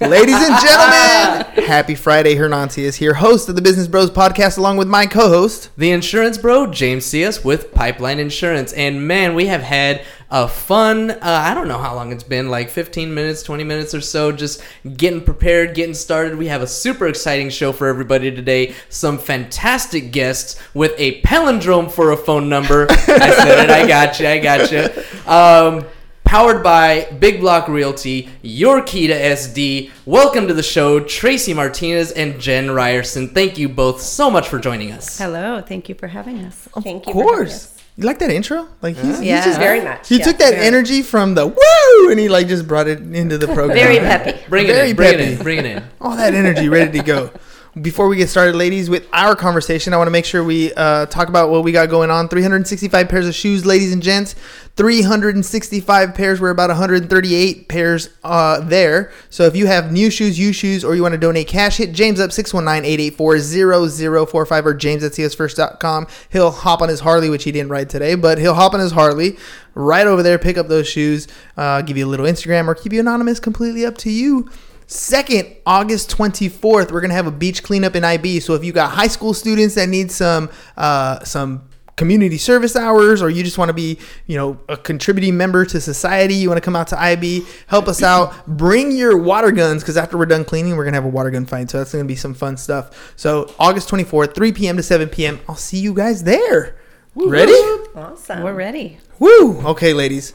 Ladies and gentlemen, happy Friday. Hernanti is here, host of the Business Bros podcast, along with my co host. the insurance bro james Cias with pipeline insurance. And man we have had a fun uh, i don't know how long it's been like 15 minutes 20 minutes or so just getting prepared getting started. We have a super exciting show for everybody today. Some fantastic guests with a palindrome for a phone number. I said it. I got you i got you um, Powered by Big Block Realty, your key to SD. Welcome to the show, Tracy Martinez and Jen Ryerson. Thank you both so much for joining us. Hello, thank you for having us. Thank you. Of course. You like that intro? Like he's, he's just Very much. He yeah. took that energy from the woo, and he like just brought it into the program. Very peppy. Bring it Very in, bring it peppy. in, bring it in. all that energy ready to go. Before we get started, ladies, with our conversation, I want to make sure we uh, talk about what we got going on. 365 pairs of shoes, ladies and gents. 365 pairs. We're about 138 pairs uh, there. So if you have new shoes, used shoes, or you want to donate cash, hit James up 619-884-0045 or james at csfirst.com. He'll hop on his Harley, which he didn't ride today, but he'll hop on his Harley right over there, pick up those shoes, uh, give you a little Instagram, or keep you anonymous, completely up to you. Second, August 24th, we're gonna have a beach cleanup in IB. So if you got high school students that need some uh, some community service hours, or you just want to be you know a contributing member to society, you want to come out to IB, help us out. Bring your water guns because after we're done cleaning, we're gonna have a water gun fight. So that's gonna be some fun stuff. So August 24th, 3 p.m. to 7 p.m. I'll see you guys there. Ready? Awesome. We're ready. Woo! Okay, ladies.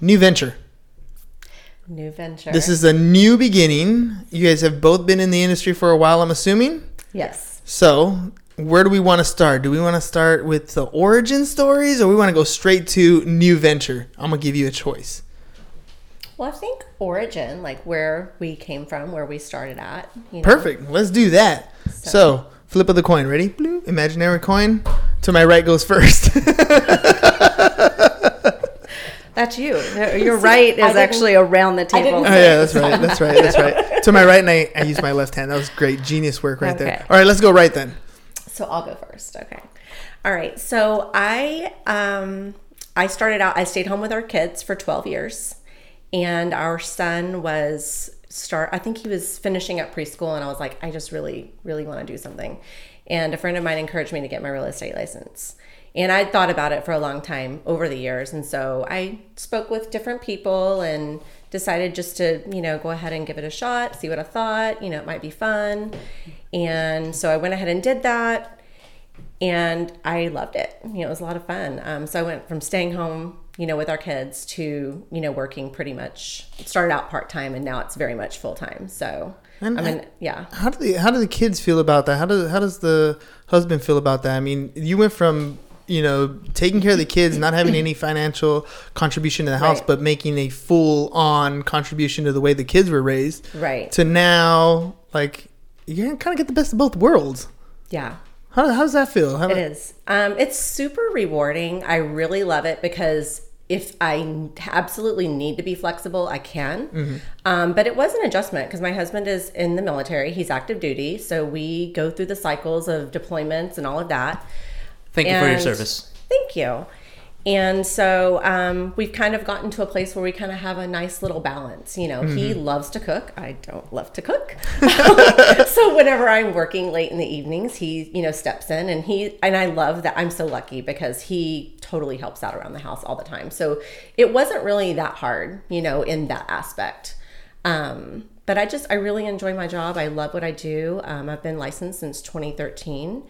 New venture. New venture. This is a new beginning. You guys have both been in the industry for a while, I'm assuming. yes. So, where do we want to start? Do we want to start with the origin stories or we want to go straight to new venture? I'm going to give you a choice. Well, I think origin, like where we came from, where we started at. You know? Perfect. Let's do that. So, flip of the coin. Ready? Blue. Imaginary coin. To my right goes first. That's you. You're right. Is actually around the table. Oh yeah, that's right. That's right. That's right. To my right, and I, I use my left hand. That was great, genius work right there. All right, let's go right then. So I'll go first. Okay. All right. So I um I started out I stayed home with our kids for 12 years and our son was start I think he was finishing up preschool and I was like I just really really want to do something. And a friend of mine encouraged me to get my real estate license. And I'd thought about it for a long time over the years. And so I spoke with different people and decided just to, you know, go ahead and give it a shot, see what I thought. You know, it might be fun. And so I went ahead and did that. And I loved it. You know, it was a lot of fun. Um, so I went from staying home, you know, with our kids to, you know, working pretty much, started out part time and now it's very much full time. So, And I mean, yeah. How do the how do the kids feel about that? How does how does the husband feel about that? I mean, you went from you know taking care of the kids, not having any financial contribution to the house, Right. but making a full on contribution to the way the kids were raised, Right. to now like you're kind of get the best of both worlds. Yeah. How, how does that feel? How, It is. Um, it's super rewarding. I really love it because if I absolutely need to be flexible, I can. Um, but it was an adjustment because my husband is in the military. He's active duty. So we go through the cycles of deployments and all of that. Thank you for your service. Thank you. And so um, we've kind of gotten to a place where we kind of have a nice little balance. You know, he loves to cook. I don't love to cook. so whenever I'm working late in the evenings, he, you know, steps in and he, and I love that I'm so lucky because he totally helps out around the house all the time. So it wasn't really that hard, you know, in that aspect. Um, but I just, I really enjoy my job. I love what I do. Um, I've been licensed since 2013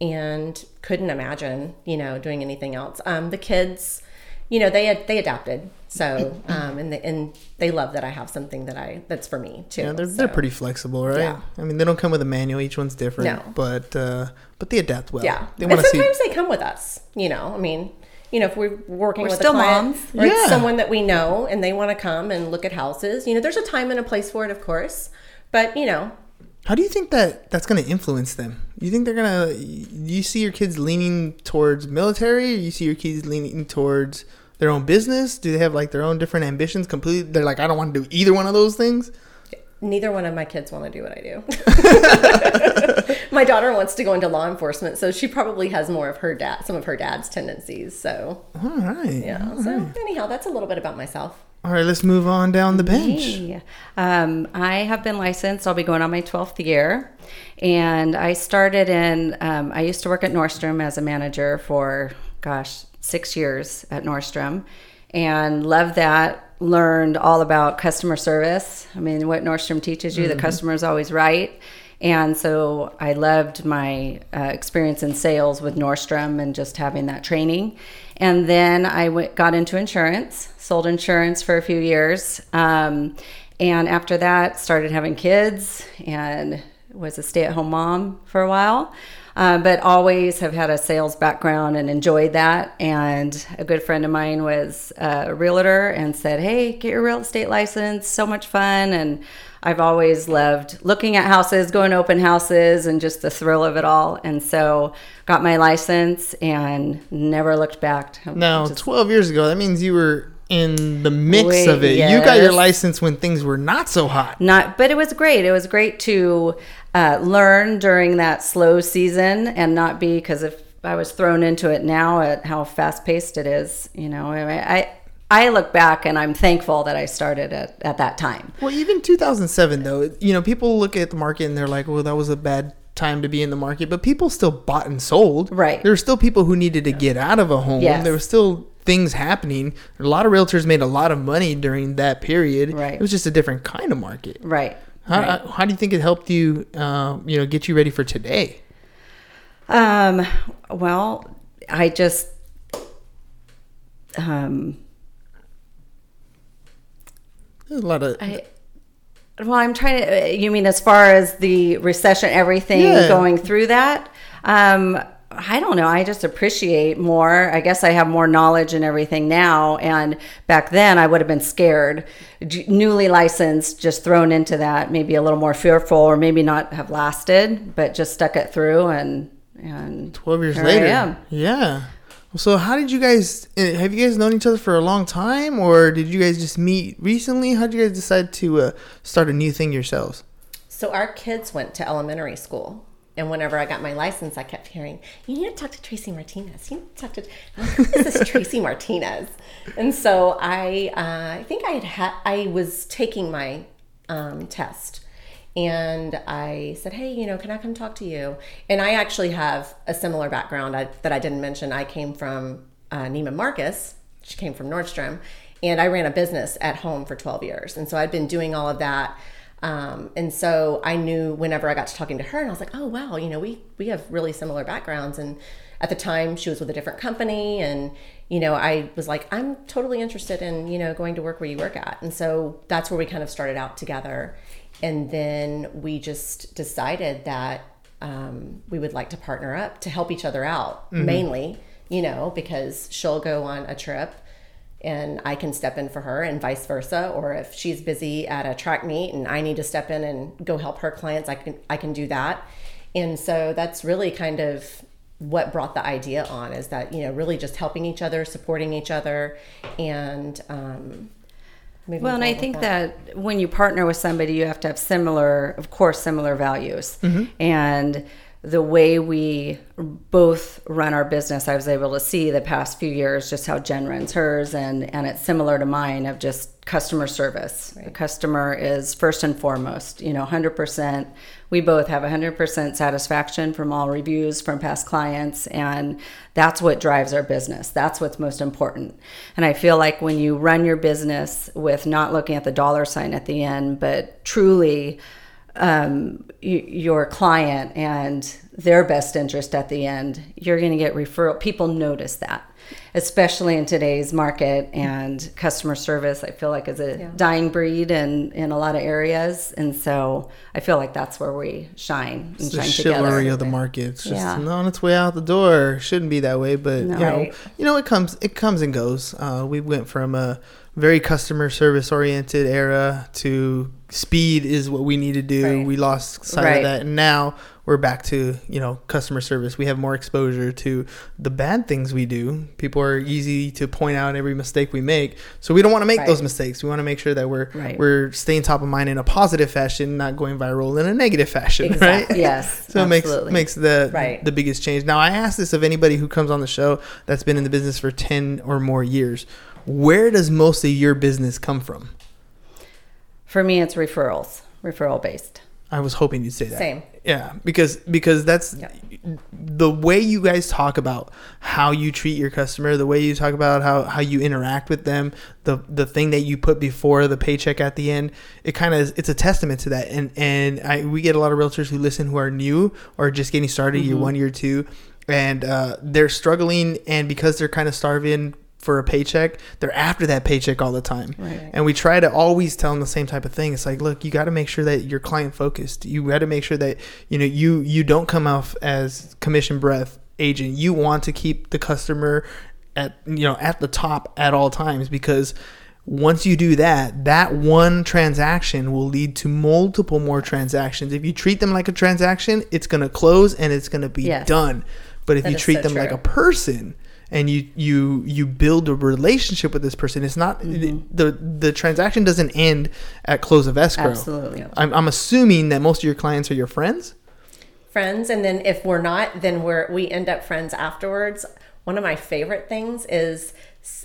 and couldn't imagine, you know, doing anything else. Um, the kids, you know, they they adapted. So, um, and they, and they love that I have something that I that's for me too. Yeah, they're, they're pretty flexible, right? Yeah. I mean, they don't come with a manual. Each one's different. No. But uh, but they adapt well. Yeah, They and want to see. sometimes they come with us. You know, I mean, you know, if we're working We're with still a client moms. or it's Yeah. someone that we know and they want to come and look at houses, you know, there's a time and a place for it, of course. But you know, How do you think that that's going to influence them? You think they're gonna? You see your kids leaning towards military? Or you see your kids leaning towards their own business? Do they have like their own different ambitions? Completely, they're like, I don't want to do either one of those things. neither one of my kids want to do what I do. my daughter wants to go into law enforcement, so she probably has more of her dad, some of her dad's tendencies. So All right. yeah. So anyhow, that's a little bit about myself. All right. Let's move on down the bench. Hey, Um, I have been licensed. I'll be going on my 12th year. And I started in, um, I used to work at Nordstrom as a manager for, gosh, six years at Nordstrom and loved that. Learned all about customer service. I mean, what Nordstrom teaches you, the customer is always right. And so I loved my uh, experience in sales with Nordstrom and just having that training. And then I went, got into insurance, sold insurance for a few years. Um, and after that, started having kids and was a stay at home mom for a while. Uh, but always have had a sales background and enjoyed that. And a good friend of mine was a realtor and said, Hey, get your real estate license. So much fun. And I've always loved looking at houses, going to open houses, and just the thrill of it all. And so got my license and never looked back. Now, Just- 12 years ago, that means you were in the mix Wait, of it. You got your license when things were not so hot. not but it was great it was great to uh, learn during that slow season and not be because if i was thrown into it now at how fast paced it is you know I, I i look back and i'm thankful that i started at, at that time Well, even 2007, though, you know, people look at the market and they're like, well, that was a bad time to be in the market, but people still bought and sold. Right. There were still people who needed to get out of a home. Yes. There were still things happening. A lot of realtors made a lot of money during that period. Right. It was just a different kind of market. right How, right. how do you think it helped you, uh, you know, get you ready for today? Um, well, I just um There's a lot of. I well, I'm trying to. uh, You mean as far as the recession, everything Yeah. going through that? Um, I don't know. I just appreciate more. I guess I have more knowledge and everything now. And back then, I would have been scared, J- newly licensed, just thrown into that, maybe a little more fearful, or maybe not have lasted, but just stuck it through and and 12 years later. Yeah. So how did you guys eh, have you guys known each other for a long time or did you guys just meet recently? How did you guys decide to uh, start a new thing yourselves? So our kids went to elementary school. And whenever I got my license, I kept hearing, "You need to talk to Tracy Martinez. You need to talk to who is this Tracy Martinez." And so I, uh, I think I had, had I was taking my um, test, and I said, "Hey, you know, can I come talk to you?" And I actually have a similar background that I didn't mention. I came from uh, Neiman Marcus. She came from Nordstrom, and I ran a business at home for 12 years, and so I'd been doing all of that. Um, and so I knew whenever I got to talking to her, and I was like, "Oh wow, you know, we we have really similar backgrounds." And at the time, she was with a different company, and you know, I was like, "I'm totally interested in you know going to work where you work at." And so that's where we kind of started out together, and then we just decided that um, we would like to partner up to help each other out, mainly, you know, because she'll go on a trip and I can step in for her and vice versa. Or if she's busy at a track meet and I need to step in and go help her clients, I can I can do that. And so that's really kind of what brought the idea on is that you know really just helping each other, supporting each other, and um, moving Well, and I think that when you partner with somebody, you have to have similar, of course, similar values. And the way we both run our business, I was able to see the past few years just how Jen runs hers, and and it's similar to mine of just customer service. The customer is first and foremost. You know, hundred percent. We both have hundred percent satisfaction from all reviews from past clients, and that's what drives our business. That's what's most important. And I feel like when you run your business with not looking at the dollar sign at the end, but truly um, y- your client and their best interest at the end, you're going to get referral. People notice that, especially in today's market and customer service. I feel like is a dying breed in in a lot of areas, and so I feel like that's where we shine and It's the shine chivalry together. of the market. It's just Yeah. on its way out the door. Shouldn't be that way, but No. you know, Right. you know, it comes, it comes and goes. Uh, we went from a very customer service oriented era to speed is what we need to do. Right. We lost sight Right. of that, and now we're back to you know customer service. We have more exposure to the bad things we do. People are easy to point out every mistake we make, so we don't want to make Right. those mistakes. We want to make sure that we're Right. we're staying top of mind in a positive fashion, not going viral in a negative fashion. Right? Exactly. Yes, So it makes makes the Right. the biggest change. Now I ask this of anybody who comes on the show that's been in the business for ten or more years. Where does most of your business come from? For me, it's referrals, referral based. I was hoping you'd say that. Same. Yeah, because because that's Yeah. the way you guys talk about how you treat your customer, the way you talk about how, how you interact with them, the the thing that you put before the paycheck at the end, it kind of it's a testament to that. And and I, we get a lot of realtors who listen who are new or just getting started year one, year two, and uh, they're struggling, and because they're kind of starving for a paycheck, they're after that paycheck all the time. Right. And we try to always tell them the same type of thing. It's like, look, you got to make sure that you're client focused. You got to make sure that you know you you don't come off as commission breath agent. You want to keep the customer at you know at the top at all times because once you do that, that one transaction will lead to multiple more transactions. If you treat them like a transaction, it's going to close and it's going to be Yes. done. But if That you treat so them like a person and you you you build a relationship with this person it's not the mm-hmm. the transaction doesn't end at close of escrow. Absolutely. I'm, I'm assuming that most of your clients are your friends? Friends and then if we're not then we're we end up friends afterwards. One of my favorite things is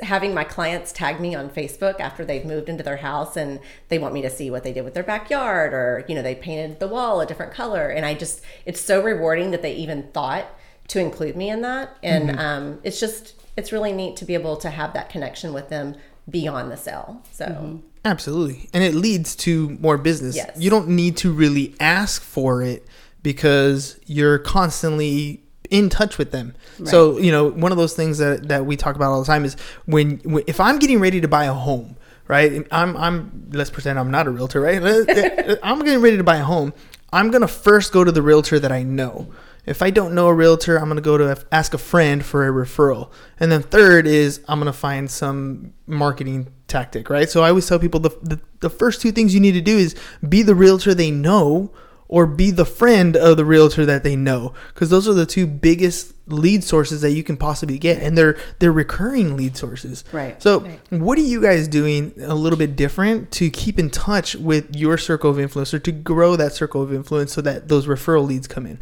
having my clients tag me on facebook after they've moved into their house and they want me to see what they did with their backyard or you know they painted the wall a different color. And i just it's so rewarding that they even thought to include me in that and um, it's just it's really neat to be able to have that connection with them beyond the sale so Absolutely. And it leads to more business. Yes. You don't need to really ask for it because you're constantly in touch with them. So, you know, one of those things that, that we talk about all the time is when, when if I'm getting ready to buy a home, right? I'm I'm let's pretend I'm not a realtor, right? I'm getting ready to buy a home. I'm going to first go to the realtor that I know. If I don't know a realtor, I'm going to go to ask a friend for a referral. And then third is I'm going to find some marketing tactic, right? So I always tell people the, the, the first two things you need to do is be the realtor they know or be the friend of the realtor that they know because those are the two biggest lead sources that you can possibly get and they're they're recurring lead sources Right. so what are you guys doing a little bit different to keep in touch with your circle of influence or to grow that circle of influence so that those referral leads come in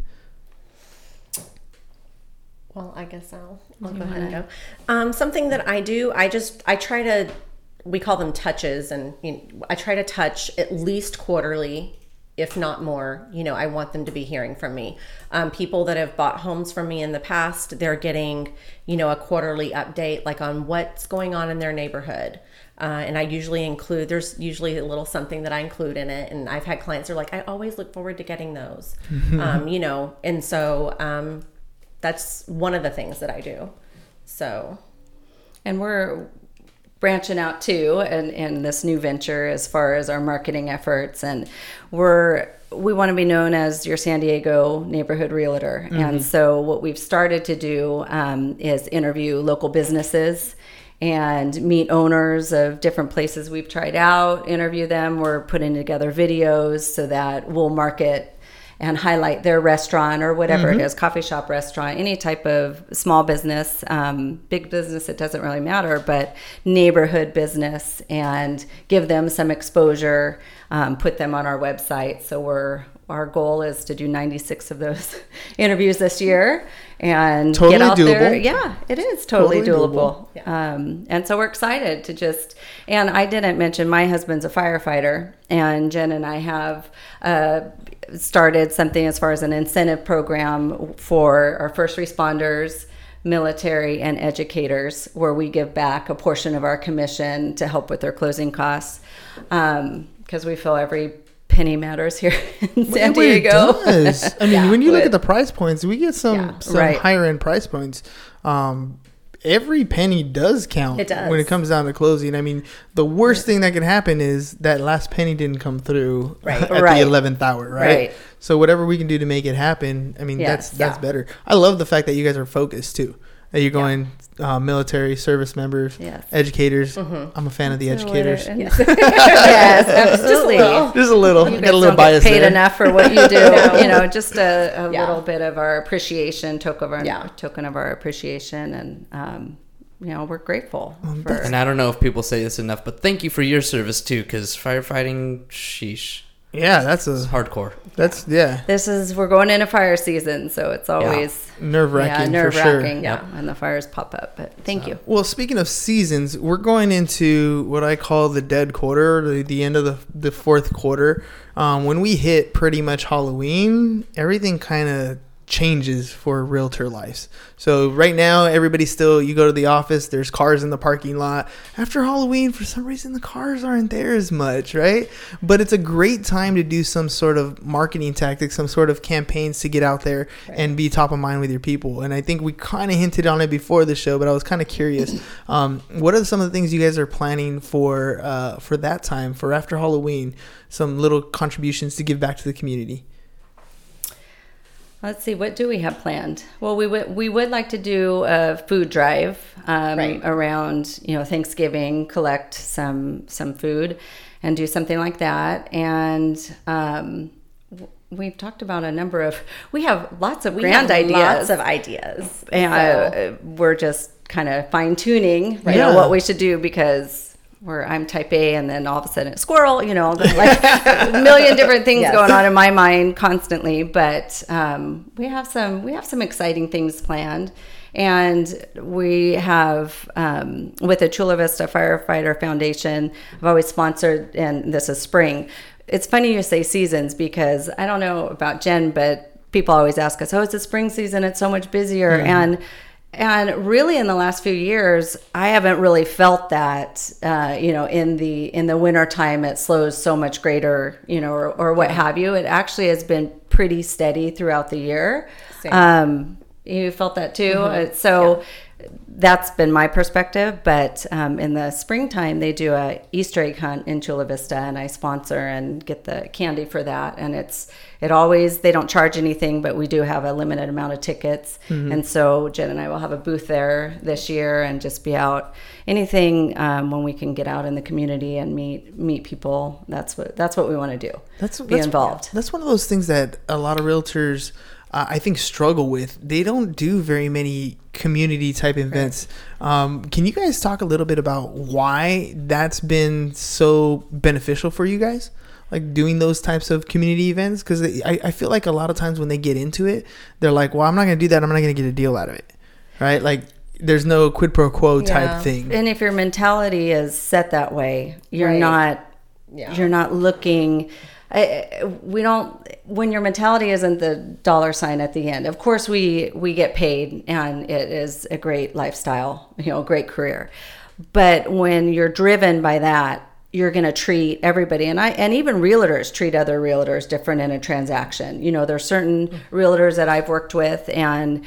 Well, I guess I'll, I'll go ahead and go. Um, something that I do, I just I try to we call them touches, and you know, I try to touch at least quarterly, if not more. You know, I want them to be hearing from me. Um, people that have bought homes from me in the past, they're getting you know a quarterly update, like on what's going on in their neighborhood. Uh, and I usually include, there's usually a little something that I include in it. And I've had clients who are like, I always look forward to getting those. um, you know, and so um, that's one of the things that I do. So, And we're branching out too in, in this new venture as far as our marketing efforts and we're we want to be known as your San Diego neighborhood realtor. And so what we've started to do um, is interview local businesses and meet owners of different places we've tried out, interview them. We're putting together videos so that we'll market and highlight their restaurant or whatever it is coffee shop restaurant any type of small business um, big business it doesn't really matter but neighborhood business and give them some exposure um, put them on our website. So we're our goal is to do 96 of those interviews this year and Totally get out there. yeah it is totally, Totally doable, doable. um, and so we're excited to just, and I didn't mention my husband's a firefighter, and Jen and I have uh, started something as far as an incentive program for our first responders, military, and educators, where we give back a portion of our commission to help with their closing costs. Because we feel every penny matters here in San really Diego. does. I mean, when you look at the price points, we get some Yeah. some Right. higher end price points. Um, every penny does count It does. when it comes down to closing. I mean, the worst thing that can happen is that last penny didn't come through Right. at Right. the eleventh hour, right? Right. So whatever we can do to make it happen, I mean, that's that's Yeah. better. I love the fact that you guys are focused too. That you're going uh, military service members, Yes. educators. Mm-hmm. I'm a fan of the educators. yes, absolutely. Just a little. You Got guys a little don't bias paid there. enough for what you do. No. You know, just a, a Yeah. little bit of our appreciation, token of our Yeah. token of our appreciation, and um, you know, we're grateful. for, And I don't know if people say this enough, but thank you for your service too, because firefighting, sheesh, Yeah, that's it's a hardcore. that's yeah this is we're going into fire season, so it's always nerve yeah, wracking nerve for sure. wracking. Yeah, when the fires pop up. But thank you. Well, speaking of seasons, we're going into what I call the dead quarter, the, the end of the, the fourth quarter. Um, when we hit pretty much Halloween, everything kind of changes for realtor lives. So right now, everybody still, you go to the office, there's cars in the parking lot. After Halloween, for some reason, the cars aren't there as much, right? But it's a great time to do some sort of marketing tactics, some sort of campaigns to get out there and be top of mind with your people. And I think we kind of hinted on it before the show, but I was kind of curious. Um, what are some of the things you guys are planning for uh, for that time, for after Halloween? Some little contributions to give back to the community. Let's see, what do we have planned? Well, we would we would like to do a food drive um, Right. around you know Thanksgiving, collect some some food, and do something like that. And um, we've talked about a number of. We have lots of We grand have ideas. lots of ideas. and So- uh, we're just kind of fine tuning, you Yeah. know, what we should do because we're I'm type A, and then all of a sudden squirrel, you know, like a million different things Yes. going on in my mind constantly. But um, we have some we have some exciting things planned. And we have, um, with the Chula Vista Firefighter Foundation, I've always sponsored, and this is spring. It's funny you say seasons because I don't know about Jen, but people always ask us, "Oh, it's the spring season; it's so much busier." And and really, in the last few years, I haven't really felt that. Uh, you know, in the in the winter time, it slows so much greater. You know, or, or what have you. It actually has been pretty steady throughout the year. Um, you felt that too. Uh, So that's been my perspective. But um, in the springtime, they do a Easter egg hunt in Chula Vista, and I sponsor and get the candy for that. And it's it always they don't charge anything, but we do have a limited amount of tickets. And so Jen and I will have a booth there this year and just be out anything um, when we can get out in the community and meet meet people. That's what that's what we want to do. That's be that's, involved. That's one of those things that a lot of realtors, uh, I think, struggle with. They don't do very many community type events. Um, can you guys talk a little bit about why that's been so beneficial for you guys? Like doing those types of community events? Because I, I feel like a lot of times when they get into it, they're like, well, I'm not going to do that. I'm not going to get a deal out of it. Right? Like, there's no quid pro quo type Yeah. thing. And if your mentality is set that way, you're Right. not Yeah. you're not looking I, we don't when your mentality isn't the dollar sign at the end. Of course we we get paid and it is a great lifestyle, you know, great career. But when you're driven by that, you're going to treat everybody and I and even realtors treat other realtors different in a transaction. You know, there's certain mm-hmm. realtors that I've worked with and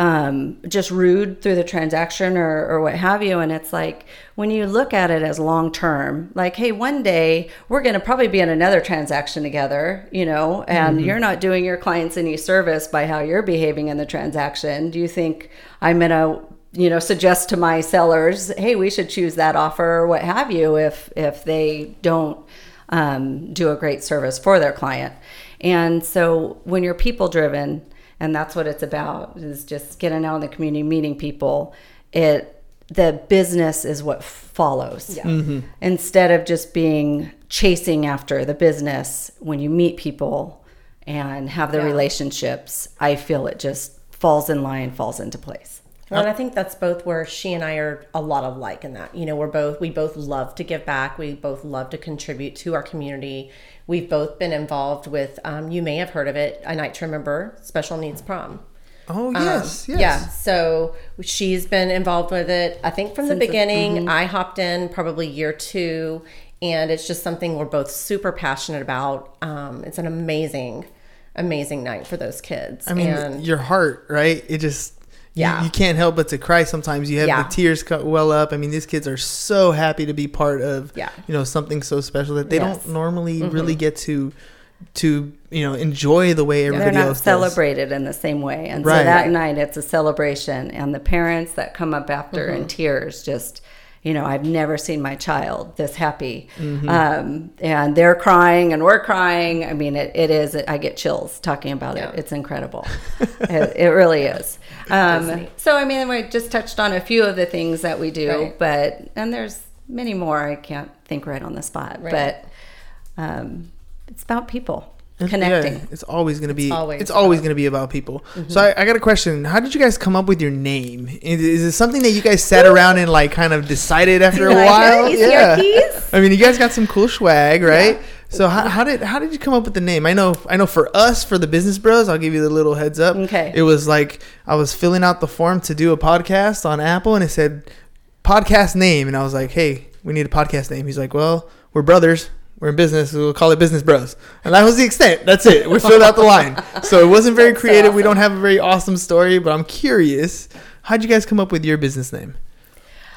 um, just rude through the transaction or, or what have you. And it's like when you look at it as long term, like, hey, one day we're going to probably be in another transaction together, you know, and you're not doing your clients any service by how you're behaving in the transaction. Do you think I'm going to you know suggest to my sellers hey we should choose that offer or what have you if if they don't um, do a great service for their client and so when you're people driven and that's what it's about is just getting out in the community meeting people. It the business is what follows. Mm-hmm. Instead of just being chasing after the business when you meet people and have the Yeah. relationships i feel it just falls in line falls into place Well, and I think that's both where she and I are a lot of like in that. You know, we're both we both love to give back. We both love to contribute to our community. We've both been involved with. Um, you may have heard of it. A night to remember, special needs prom. oh, yes. yes. Um, Yeah. So she's been involved with it. I think from the beginning. I hopped in probably year two, and it's just something we're both super passionate about. Um, it's an amazing, amazing night for those kids. I mean, and your heart, right? It just Yeah. you, can't help but to cry sometimes. You have Yeah. the tears well up. I mean, these kids are so happy to be part of Yeah. you know something so special that they Yes. don't normally really get to to you know enjoy the way They're everybody not else does. celebrated in the same way. And Right. so that Right. night it's a celebration. And the parents that come up after Mm-hmm. in tears just, you know, I've never seen my child this happy. Mm-hmm. Um, and they're crying and we're crying. I mean, it, it is, I get chills talking about Yeah. it. It's incredible. it, it really is. Um, so, I mean, we just touched on a few of the things that we do, Right. but, and there's many more I can't think right on the spot. Right. But um, it's about people. It's- Connecting. Yeah, it's always going to be. always it's always going to be about people. So I, I got a question. How did you guys come up with your name? Is, is it something that you guys sat around and like kind of decided after a while? it? You see our keys? I mean, you guys got some cool swag, right? So how, how did how did you come up with the name? I know I know for us for the Business Bros, I'll give you the little heads up. Okay. It was like I was filling out the form to do a podcast on Apple, and it said podcast name, and I was like, hey, we need a podcast name. He's like, well, we're brothers. We're in business. We'll call it Business Bros. And that was the extent. That's it. We filled out the line. So it wasn't very That's so creative. We don't have a very awesome story, but I'm curious. How'd you guys come up with your business name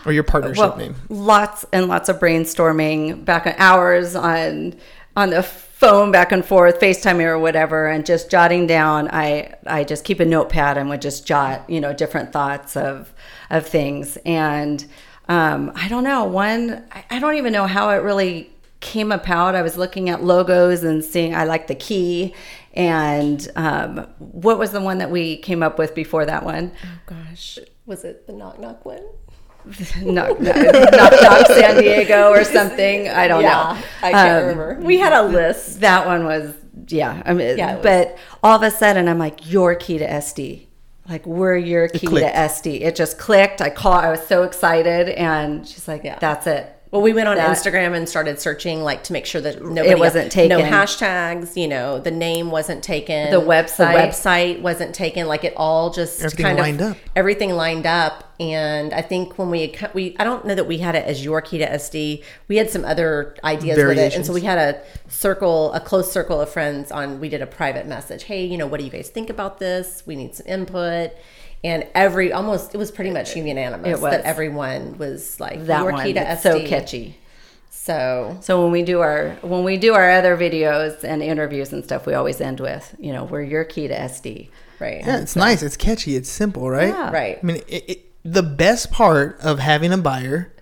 or your partnership well, name? lots and lots of brainstorming back on hours on on the phone back and forth FaceTime or whatever and just jotting down i i just keep a notepad and would just jot you know different thoughts of of things. And um, i don't know one I, I don't even know how it really came about. I was looking at logos and seeing i like the key. And um, what was the one that we came up with before that one? Oh gosh, was it the knock knock one? knock, knock, knock, knock San Diego or something. I don't know. I can't Um, remember. We had a list. That one was, yeah. I mean, Yeah, it was- but all of a sudden, I'm like, your key to SD. Like we're your key to. SD. It just clicked. I call. I was so excited, and she's like, Yeah. "That's it." Well, we went on That- Instagram and started searching, like to make sure that nobody wasn't no taken. hashtags. You know, the name wasn't taken, The website. the website wasn't taken. Like it all just Everything kind lined of up. everything lined up. And I think when we had cut- we I don't know that we had it as your key to SD. We had some other ideas with it, and so we had a circle, a close circle of friends on. We did a private message. Hey, you know, what do you guys think about this? We need some input. And every almost it was pretty much unanimous It was. that everyone was like That your one. key to it's SD. so catchy. So So when we do our when we do our other videos and interviews and stuff, we always end with, you know, we're your key to SD. right, Yeah, it's nice. It's catchy. It's simple, right? Yeah. right. I mean, it, it, the best part of having a buyer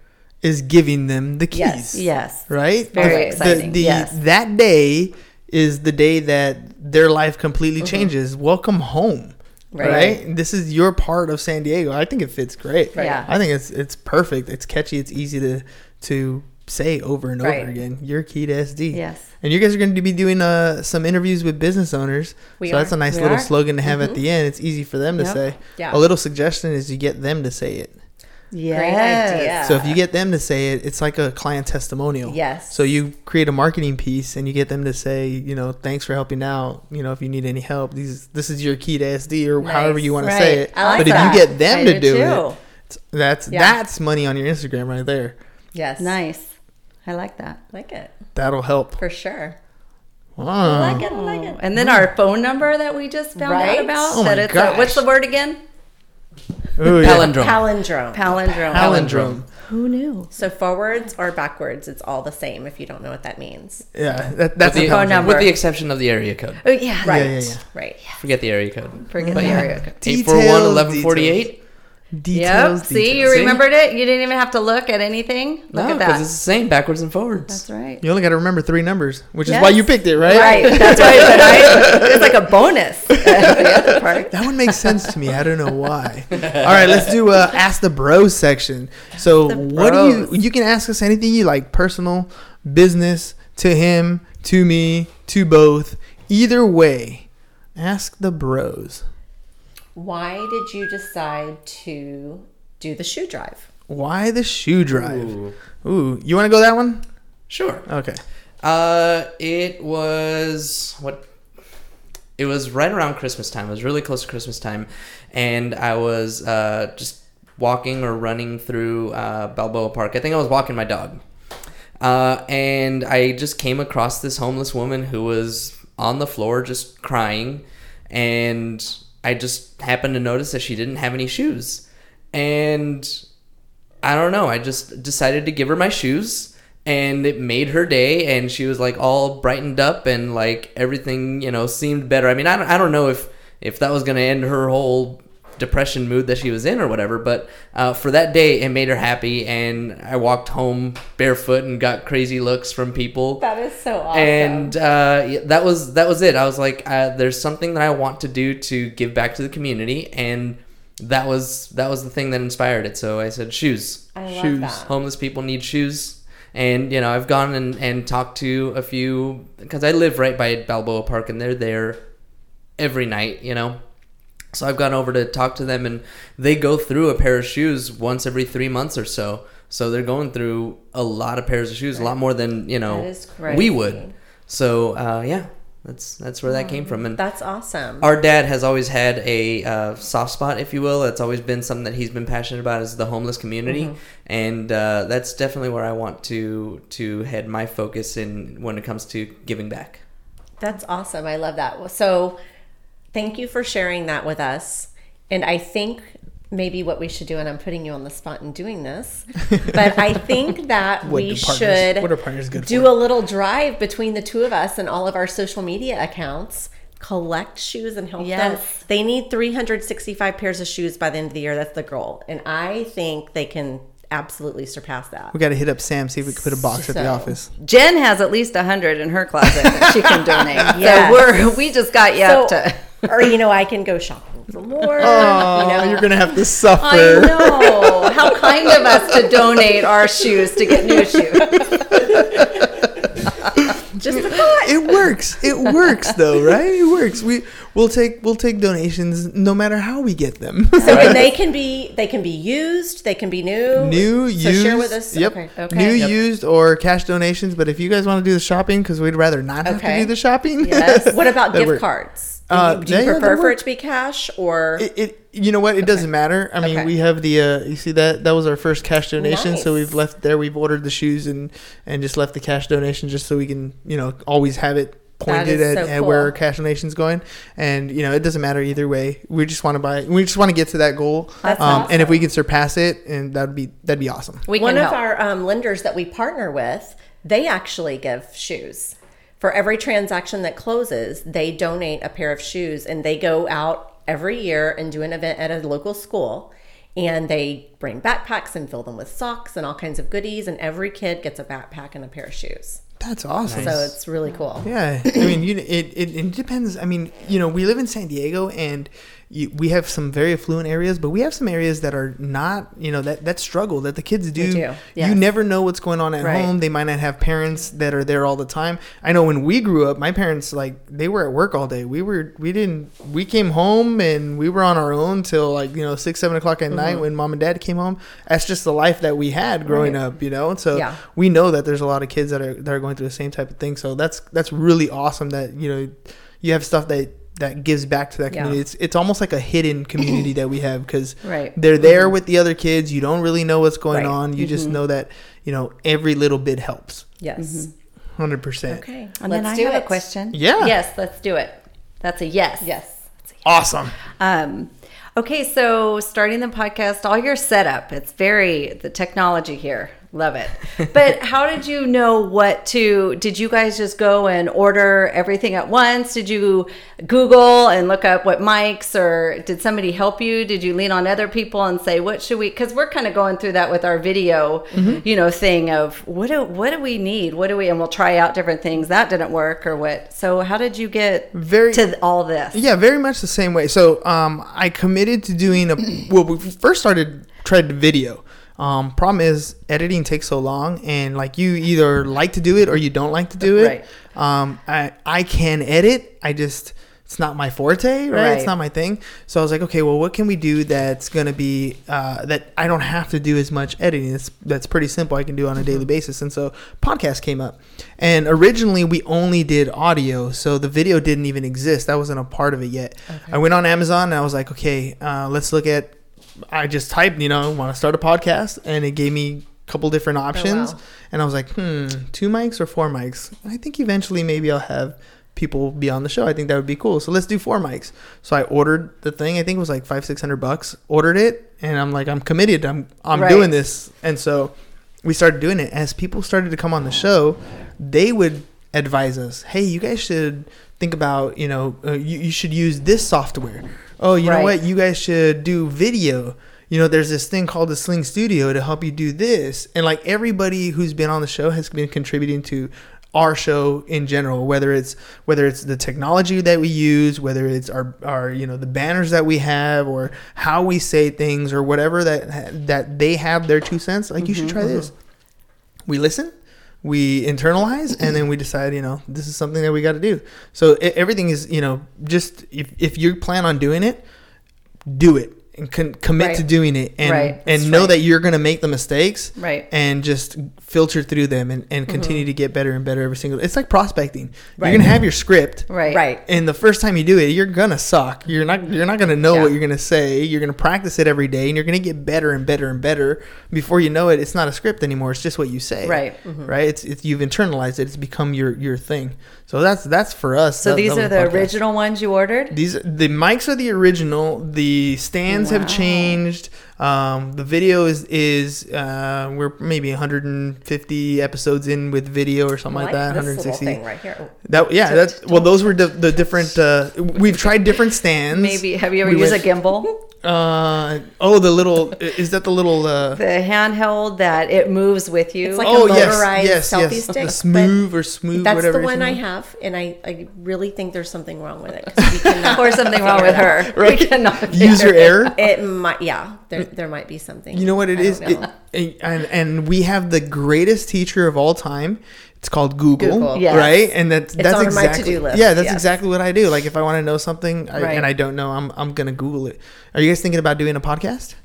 is giving them the keys. Yes. Yes. Right? Very The- exciting, The, yes. That day is the day that their life completely Mm-hmm. changes. Welcome home. Right. Right. This is your part of San Diego. I think it fits great. Right. Yeah. I think it's it's perfect. It's catchy. It's easy to to say over and Right. over again. Your key to SD. Yes. And you guys are going to be doing uh, some interviews with business owners. We so that's a nice We little are. Mm-hmm. slogan to have at the end. It's easy for them to Yep. say. Yeah. A little suggestion is you get them to say it. Yes. idea. So if you get them to say it, it's like a client testimonial. Yes. So you create a marketing piece and you get them to say, you know, thanks for helping out. You know, if you need any help, these this is your key to SD or however you want to say it. I like but that. if you get them I to do do too. it, that's Yeah. that's money on your Instagram right there. Yes, Nice. I like that. like it That'll help. for sure. Wow. Like it, like it. And then our phone number that we just found Right? out about. Oh that my it's a, what's the word again? Ooh, yeah. Palindrome. Palindrome. Palindrome. Palindrome. Who knew? so forwards or backwards, it's all the same. If you don't know what that means, Yeah, that, that's With the, phone number. with the exception of the area code. Oh yeah. right? yeah, yeah. Right. Forget the area code. Forget the area code. 841 Details, 1148. Yep. Details. See, you details. See? remembered it. You didn't even have to look at anything. Look No, at because it's the same backwards and forwards. That's right. You only got to remember three numbers, which is why you picked it, right? Right. That's right. But I, it's like a bonus. the other part. That one makes sense to me. I don't know why. All right, let's do uh, ask the bros section. So, The what do you? You can ask us anything you like, personal, business, to him, to me, to both. Either way, ask the bros. Why did you decide to do the shoe drive? Why the shoe drive? Ooh. Ooh, you want to go that one? Sure. Okay. Uh, it was what? It was right around Christmas time. It was really close to Christmas time, and I was uh, just walking or running through uh, Balboa Park. I think I was walking my dog. Uh, and I just came across this homeless woman who was on the floor just crying, and I just happened to notice that she didn't have any shoes, and I don't know. I just decided to give her my shoes and it made her day and she was like all brightened up and like everything, you know, seemed better. I mean, I don't, I don't know if if that was going to end her whole depression mood that she was in or whatever, but uh, for that day it made her happy and I walked home barefoot and got crazy looks from people That is so awesome. and uh, that was that was it. I was like, uh, there's something that I want to do to give back to the community, and that was that was the thing that inspired it. So I said, shoes. I love shoes. that. Homeless people need shoes, and you know I've gone and, and talked to a few because I live right by Balboa Park, and they're there every night. You know. So I've gone over to talk to them, and they go through a pair of shoes once every three months or so. So they're going through a lot of pairs of shoes, a lot more than you know we would. So uh, yeah, that's that's where that came from. And That's awesome. our dad has always had a uh, soft spot, if you will. It's always been something that he's been passionate about is the homeless community, Mm-hmm. and uh, that's definitely where I want to to head my focus in when it comes to giving back. That's awesome. I love that. So, thank you for sharing that with us. And I think maybe what we should do, and I'm putting you on the spot in doing this, but I think that we partners- should what are partners good do for? a little drive between the two of us and all of our social media accounts. Collect shoes and help them. They need 365 pairs of shoes by the end of the year. That's the goal. And I think they can absolutely surpass that. We got to hit up Sam see if we can put a box at the office. Jen has at least a hundred in her closet that she can donate. Yes. So we're we just got you up to. or you know, I can go shopping for more. Oh, you know, you're gonna have to suffer. I know. How kind of us to donate our shoes to get new shoes. just a thought. it works. It works though, right? It works. We we'll take we'll take donations no matter how we get them. So and they can be they can be used, they can be new. New, so used. share with us. Yep. Okay. Okay. New, Yep. used, or cash donations. But if you guys want to do the shopping, because we'd rather not have to do the shopping. Yes. What about gift work. cards? Uh, do you yeah, yeah, prefer for it to be cash or It, it you know what? It doesn't matter. I mean, Okay. we have the uh, you see that that was our first cash donation, so we've left there. We've ordered the shoes and and just left the cash donation just so we can you know always have it pointed at, so at where our cash donation's going. And you know, it doesn't matter either way. We just want to buy. We just want to get to that goal. That's um, And if we awesome. could surpass it, and that'd be that'd be awesome. We one can of help. our um, lenders that we partner with, they actually give shoes. For every transaction that closes, they donate a pair of shoes and they go out every year and do an event at a local school. And they bring backpacks and fill them with socks and all kinds of goodies. And every kid gets a backpack and a pair of shoes. That's awesome. So it's really cool. Yeah, I mean, you, it, it it depends. I mean, you know, we live in San Diego, and you, we have some very affluent areas, but we have some areas that are not, you know, that that struggle that the kids do. do, You never know what's going on at Right. home. They might not have parents that are there all the time. I know when we grew up, my parents like they were at work all day. We were we didn't we came home and we were on our own till like you know six seven o'clock at night Mm-hmm. when mom and dad came home. That's just the life that we had growing Right. up, you know. So Yeah. we know that there's a lot of kids that are that are going through the same type of thing. So that's that's really awesome that you know you have stuff that that gives back to that Yeah. community. It's it's almost like a hidden community that we have because Right. they're there mm-hmm. with the other kids. You don't really know what's going Right. on. You just mm-hmm. know that you know every little bit helps. Yes. Mm-hmm. Hundred percent. Okay. And let's then I do have it. a question. Yeah. Yes, let's do it. That's a yes. Yes. Awesome. Um, okay, so starting the podcast, all your setup, it's very the technology here. Love it. But how did you know what to? Did you guys just go and order everything at once? Did you Google and look up what mics, or did somebody help you? Did you lean on other people and say, "What should we?" Because we're kind of going through that with our video, you know, thing of what do what do we need? What do we? And we'll try out different things that didn't work or what. So how did you get Very- to all this? Yeah, very much the same way. So um, I committed to doing a. Well, we first started tried video. Um, problem is editing takes so long, and like you either like to do it or you don't like to do it. Right. Um, I I can edit. I just it's not my forte, right? It's not my thing. So I was like, okay, well, what can we do that's gonna be uh, that I don't have to do as much editing. That's that's pretty simple. I can do on a daily basis. And so podcast came up, and originally we only did audio, so the video didn't even exist. That wasn't a part of it yet. I went on Amazon and I was like, okay, uh, let's look at. I just typed, you know, want to start a podcast, and it gave me a couple different options, wow. and I was like, hmm, two mics or four mics. I think eventually maybe I'll have people be on the show. I think that would be cool. So let's do four mics. So I ordered the thing. I think it was like five, six hundred bucks. Ordered it, and I'm like, I'm committed. I'm I'm Right. doing this. And so we started doing it. As people started to come on the show, they would advise us, hey, you guys should think about, you know, uh, you, you should use this software. Oh, you know what? You guys should do video. You know, there's this thing called the Sling Studio to help you do this. And like everybody who's been on the show has been contributing to our show in general whether it's whether it's the technology that we use whether it's our our you know the banners that we have or how we say things or whatever that that they have their two cents like you should try this we listen we internalize and then we decide you know this is something that we got to do. So e- everything is you know just if, if you plan on doing it do it and con- commit Right. to doing it and Right. and know right. that you're going to make the mistakes Right. and just filter through them and, and mm-hmm. continue to get better and better every single it's like prospecting Right. you're going to have your script Right. Right. and the first time you do it you're gonna suck you're not you're not gonna know Yeah. what you're gonna say you're gonna practice it every day and you're gonna get better and better and better before you know it it's not a script anymore it's just what you say Right. Mm-hmm. right it's, it's you've internalized it it's become your your thing so that's that's for us So that- these that are the podcast. original ones you ordered? These the mics are the original. The stands have Wow. changed. Um, the video is is uh, we're maybe 150 episodes in with video or something like, that. this 160. thing right here. That yeah. That's well. Those were the, the different. Uh, we've tried different stands. Maybe have you ever We used went- a gimbal? Uh oh, the little is that the little uh. The handheld that it moves with you. It's like oh a yes, motorized yes, selfie yes. stick, The smooth or smooth, That's whatever. the one I have, and I, I really think there's something wrong with it. we cannot or something wrong with it out. her. We cannot User figure it error. It might, yeah. There, there might be something. You know what it I is. It- and and we have the greatest teacher of all time. It's called Google, Google. Yes. right? And that's that's on my exactly to-do list, yeah, that's yes. exactly what I do. Like if I want to know something I, Right. and I don't know, I'm I'm gonna Google it. Are you guys thinking about doing a podcast?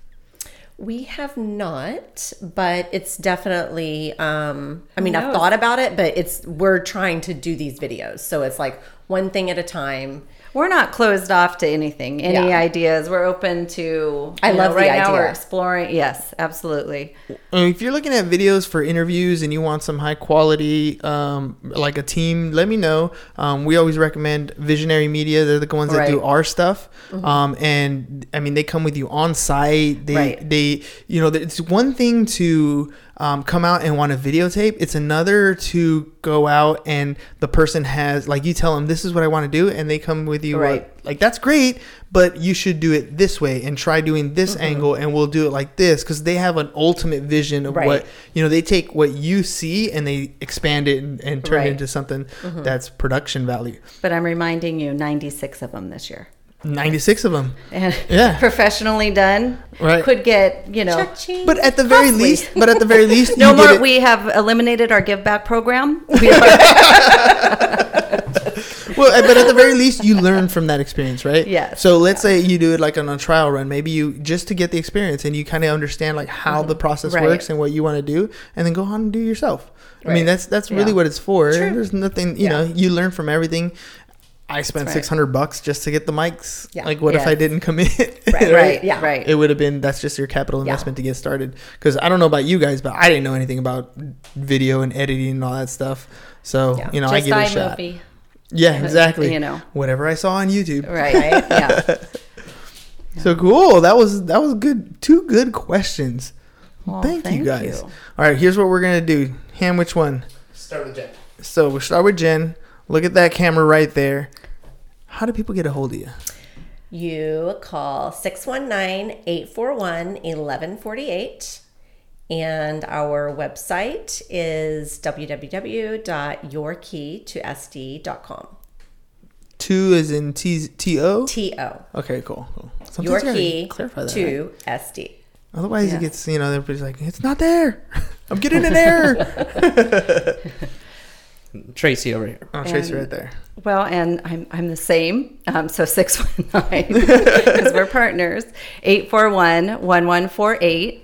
We have not, but it's definitely. Um, I mean, I've thought about it, but it's we're trying to do these videos, so it's like one thing at a time. We're not closed off to anything. Any Yeah. ideas? We're open to. I love know, the right now. We're exploring. Yes, absolutely. If you're looking at videos for interviews and you want some high quality, um, like a team, let me know. Um, we always recommend Visionary Media. They're the ones that do Right. Mm-hmm. our stuff. Um, and I mean, they come with you on site. They, Right. they, you know, it's one thing to um, come out and want to videotape. It's another to go out and the person has, like, you tell them, this is what I want to do. And they come with you, Right. uh, like, that's great, but you should do it this way and try doing this Mm-hmm. angle and we'll do it like this because they have an ultimate vision of Right. what you know they take what you see and they expand it and, and turn Right. it into something that's production value But I'm reminding you, 96 of them this year. 96 of them And Yeah. professionally done. Right. Could get you know. Cha-ching. but at the very Costly. least but at the very least No more. We have eliminated our give back program. We are, well but at the very least you learn from that experience right Yes. so let's say you do it like on a trial run maybe you just to get the experience and you kind of understand like how the process Mm-hmm. Right. works and what you want to do and then go on and do yourself i mean that's that's really Yeah. what it's for there's nothing you Yeah. know you learn from everything I spent right. six hundred bucks just to get the mics. Yeah. Like, what if I didn't commit? Right, right. Yeah. Right. it would have been that's just your capital Yeah. investment to get started because i don't know about you guys but i didn't know anything about video and editing and all that stuff so Yeah. you know i give it a shot yeah exactly You know. whatever i saw on youtube Right. Right. Yeah. so cool that was that was good two good questions Well, thank, you guys you. all right here's what we're gonna do ham which one Start with Jen. so we'll start with jen look at that camera right there how do people get a hold of you You call 619 841 1148. And our website is www.yourkeytosd.com. two is in T T O. T O. Okay, cool. cool. Sometimes Your you gotta key clarify that, right? to SD. Otherwise, Yeah. it gets you know everybody's like, it's not there. I'm getting an error. Tracy over here. oh, Tracy And- right there. Well, and I'm I'm the same. Um, so six one nine because we're partners. 841-1148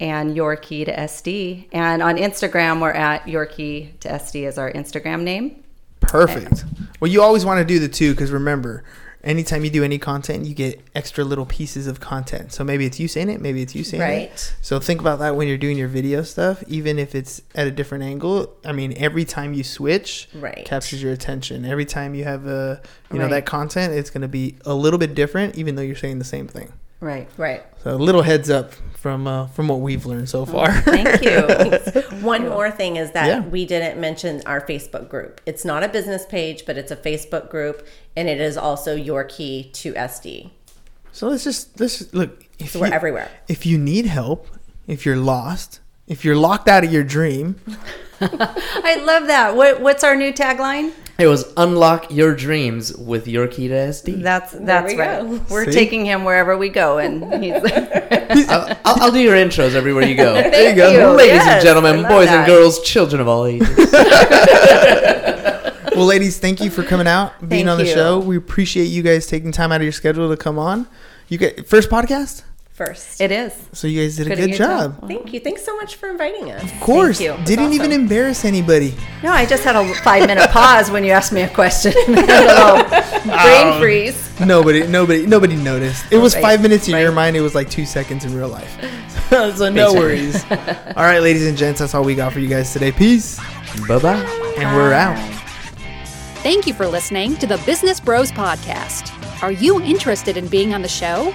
and your key to SD. And on Instagram, we're at your key to SD is our Instagram name. Perfect. Well, you always want to do the two because remember, anytime you do any content, you get extra little pieces of content. So maybe it's you saying it, maybe it's you saying it. Right. So think about that when you're doing your video stuff, even if it's at a different angle. I mean, every time you switch, Right. captures your attention. Every time you have a, you know, Right. that content, it's going to be a little bit different, even though you're saying the same thing. Right. Right. So a little heads up from uh, from what we've learned so far. Thank you. One more thing is that Yeah. we didn't mention our Facebook group. It's not a business page, but it's a Facebook group, and it is also your key to SD. so let's just let's look. If So we're you- everywhere. If you need help, if you're lost, if you're locked out of your dream, I love that. What What's our new tagline? It was unlock your dreams with your key to SD. That's that's we right. go. We're See? taking him wherever we go, and he's I'll, I'll, I'll do your intros everywhere you go. there you go. you. Ladies Yes, and gentlemen, boys that. and girls, children of all ages. Well, ladies, thank you for coming out, being Thank on the you. show. We appreciate you guys taking time out of your schedule to come on. You get first podcast, First. it is. so you guys did a good you tell? job. Thank you. Thanks so much for inviting us. Of course, you. Didn't even embarrass anybody. No, I just had a five minute pause when you asked me a question. brain um, freeze. Nobody, nobody, nobody noticed. It was Right, five minutes in your mind. It was like two seconds in real life. so no worries. all right, ladies and gents, that's all we got for you guys today. Peace, bye bye. and we're out. Thank you for listening to the Business Bros Podcast. Are you interested in being on the show?